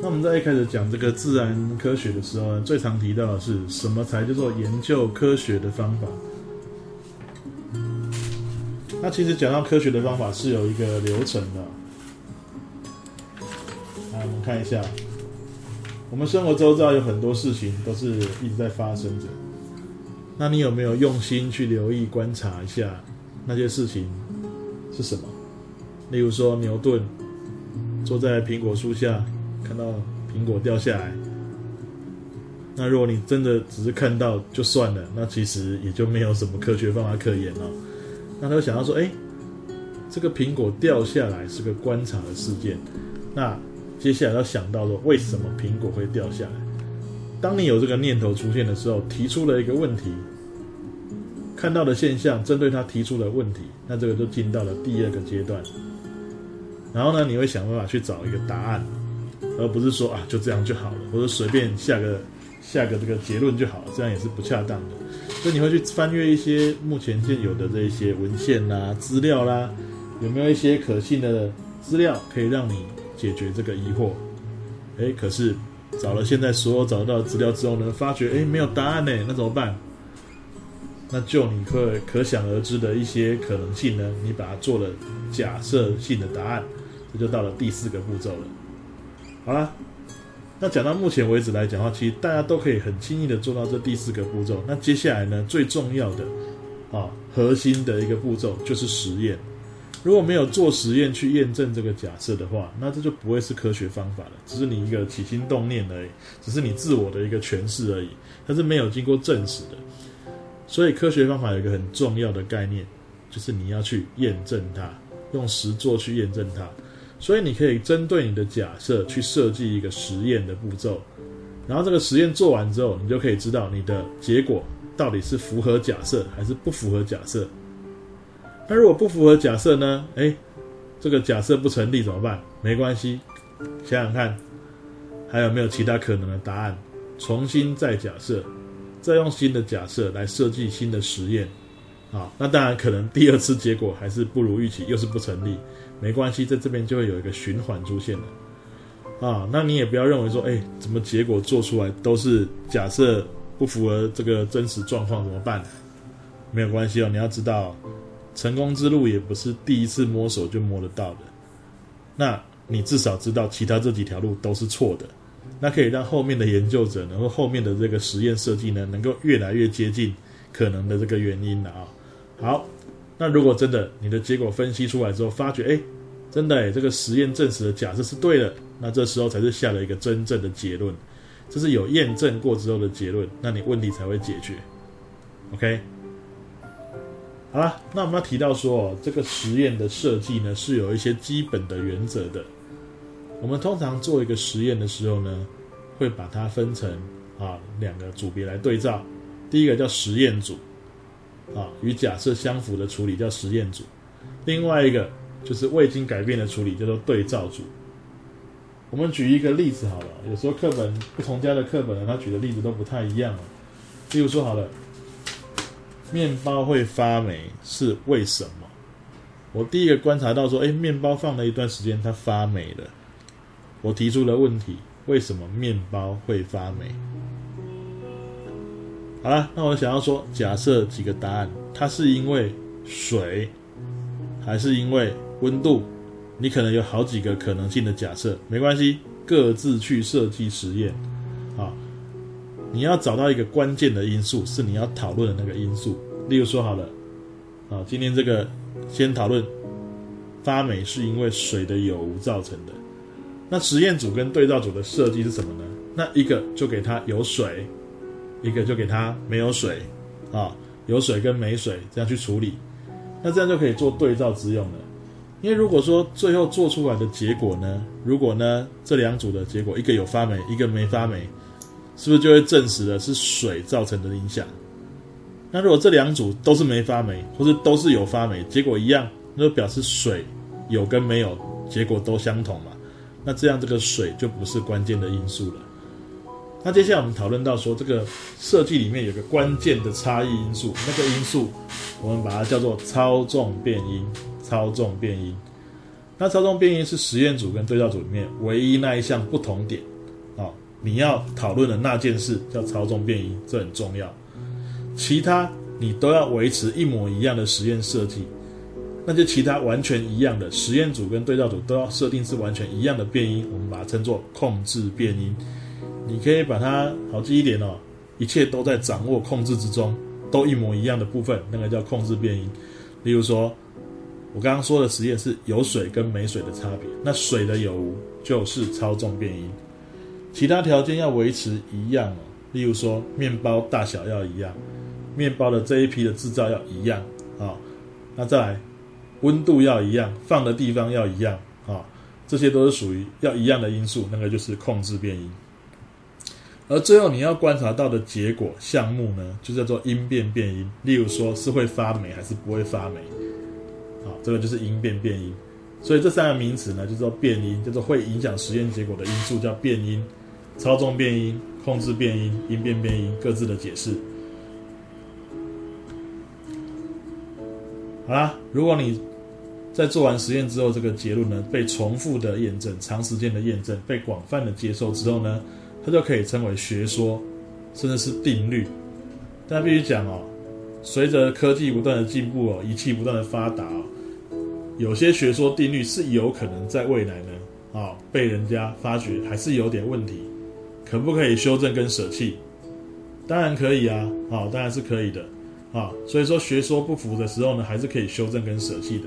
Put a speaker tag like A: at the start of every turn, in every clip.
A: 那我们在一开始讲这个自然科学的时候呢，最常提到的是什么才叫做研究科学的方法？那其实讲到科学的方法是有一个流程的。来，我们看一下，我们生活周遭有很多事情都是一直在发生着。那你有没有用心去留意、观察一下那些事情是什么？例如说，牛顿坐在苹果树下。看到苹果掉下来，那如果你真的只是看到就算了，那其实也就没有什么科学方法可言了。那他就想到说：“哎，这个苹果掉下来是个观察的事件。那接下来要想到说，为什么苹果会掉下来？当你有这个念头出现的时候，提出了一个问题，看到的现象，针对他提出的问题，那这个就进到了第二个阶段。然后呢，你会想办法去找一个答案。”而不是说啊，就这样就好了，或者随便下个下个这个结论就好了，这样也是不恰当的。所以你会去翻阅一些目前现有的这一些文献啦、资料啦，有没有一些可信的资料可以让你解决这个疑惑？哎，可是找了现在所有找到的资料之后呢，发觉哎没有答案呢，那怎么办？那就你可可想而知的一些可能性呢，你把它做了假设性的答案，这就到了第四个步骤了。好啦，那讲到目前为止来讲的话，其实大家都可以很轻易的做到这第四个步骤。那接下来呢，最重要的啊，核心的一个步骤就是实验。如果没有做实验去验证这个假设的话，那这就不会是科学方法了，只是你一个起心动念而已，只是你自我的一个诠释而已，它是没有经过证实的。所以科学方法有一个很重要的概念，就是你要去验证它，用实做去验证它。所以你可以针对你的假设去设计一个实验的步骤，然后这个实验做完之后，你就可以知道你的结果到底是符合假设还是不符合假设。那如果不符合假设呢？哎，这个假设不成立怎么办？没关系，想想看还有没有其他可能的答案，重新再假设，再用新的假设来设计新的实验。啊，那当然可能第二次结果还是不如预期，又是不成立。没关系，在这边就会有一个循环出现了，啊，那你也不要认为说，哎，怎么结果做出来都是假设不符合这个真实状况怎么办？没有关系哦，你要知道，成功之路也不是第一次摸索就摸得到的，那你至少知道其他这几条路都是错的，那可以让后面的研究者，能够后面的这个实验设计呢，能够越来越接近可能的这个原因了啊，好。那如果真的你的结果分析出来之后，发觉哎，真的哎，这个实验证实的假设是对的，那这时候才是下了一个真正的结论，这是有验证过之后的结论，那你问题才会解决。OK，好了，那我们要提到说，这个实验的设计呢是有一些基本的原则的。我们通常做一个实验的时候呢，会把它分成啊两个组别来对照，第一个叫实验组。啊，与假设相符的处理叫实验组，另外一个就是未经改变的处理叫做对照组。我们举一个例子好了，有时候课本不同家的课本呢，他举的例子都不太一样。例如说好了，面包会发霉是为什么？我第一个观察到说，哎，面包放了一段时间它发霉了。我提出了问题，为什么面包会发霉？好了，那我想要说，假设几个答案，它是因为水，还是因为温度？你可能有好几个可能性的假设，没关系，各自去设计实验。啊，你要找到一个关键的因素，是你要讨论的那个因素。例如说，好了，啊，今天这个先讨论发霉是因为水的有无造成的。那实验组跟对照组的设计是什么呢？那一个就给它有水。一个就给它没有水，啊，有水跟没水这样去处理，那这样就可以做对照之用了。因为如果说最后做出来的结果呢，如果呢这两组的结果一个有发霉，一个没发霉，是不是就会证实了是水造成的影响？那如果这两组都是没发霉，或是都是有发霉，结果一样，那就表示水有跟没有结果都相同嘛？那这样这个水就不是关键的因素了。那接下来我们讨论到说，这个设计里面有个关键的差异因素，那个因素我们把它叫做操纵变因。操纵变因，那操纵变因是实验组跟对照组里面唯一那一项不同点，啊，你要讨论的那件事叫操纵变因，这很重要。其他你都要维持一模一样的实验设计，那就其他完全一样的实验组跟对照组都要设定是完全一样的变因，我们把它称作控制变因。你可以把它好记一点哦，一切都在掌握控制之中，都一模一样的部分，那个叫控制变音。例如说。我刚刚说的实验是有水跟没水的差别，那水的有无就是操纵变音，其他条件要维持一样哦。例如说面包大小要一样，面包的这一批的制造要一样啊，那再来温度要一样，放的地方要一样啊，这些都是属于要一样的因素，那个就是控制变音。而最后你要观察到的结果项目呢，就叫做因变变因，例如说是会发霉还是不会发霉。好这个就是因变变因，所以这三个名词呢，就叫变因，叫做会影响实验结果的因素叫变因，操纵变因、控制变因、因变变因各自的解释。好啦，如果你在做完实验之后，这个结论呢被重复的验证、长时间的验证、被广泛的接受之后呢，它就可以称为学说，甚至是定律。但必须讲哦，随着科技不断的进步哦，仪器不断的发达哦。有些学说定律是有可能在未来呢，啊，被人家发觉还是有点问题，可不可以修正跟舍弃？当然可以啊，啊，当然是可以的，啊，所以说学说不符的时候呢，还是可以修正跟舍弃的。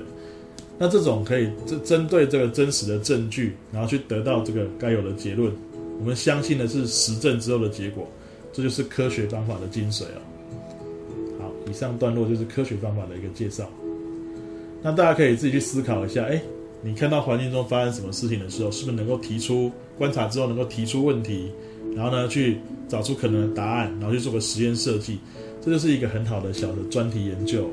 A: 那这种可以针针对这个真实的证据，然后去得到这个该有的结论，我们相信的是实证之后的结果，这就是科学方法的精髓哦。好，以上段落就是科学方法的一个介绍。那大家可以自己去思考一下，哎，你看到环境中发生什么事情的时候，是不是能够提出观察之后能够提出问题，然后呢去找出可能的答案，然后去做个实验设计，这就是一个很好的小的专题研究。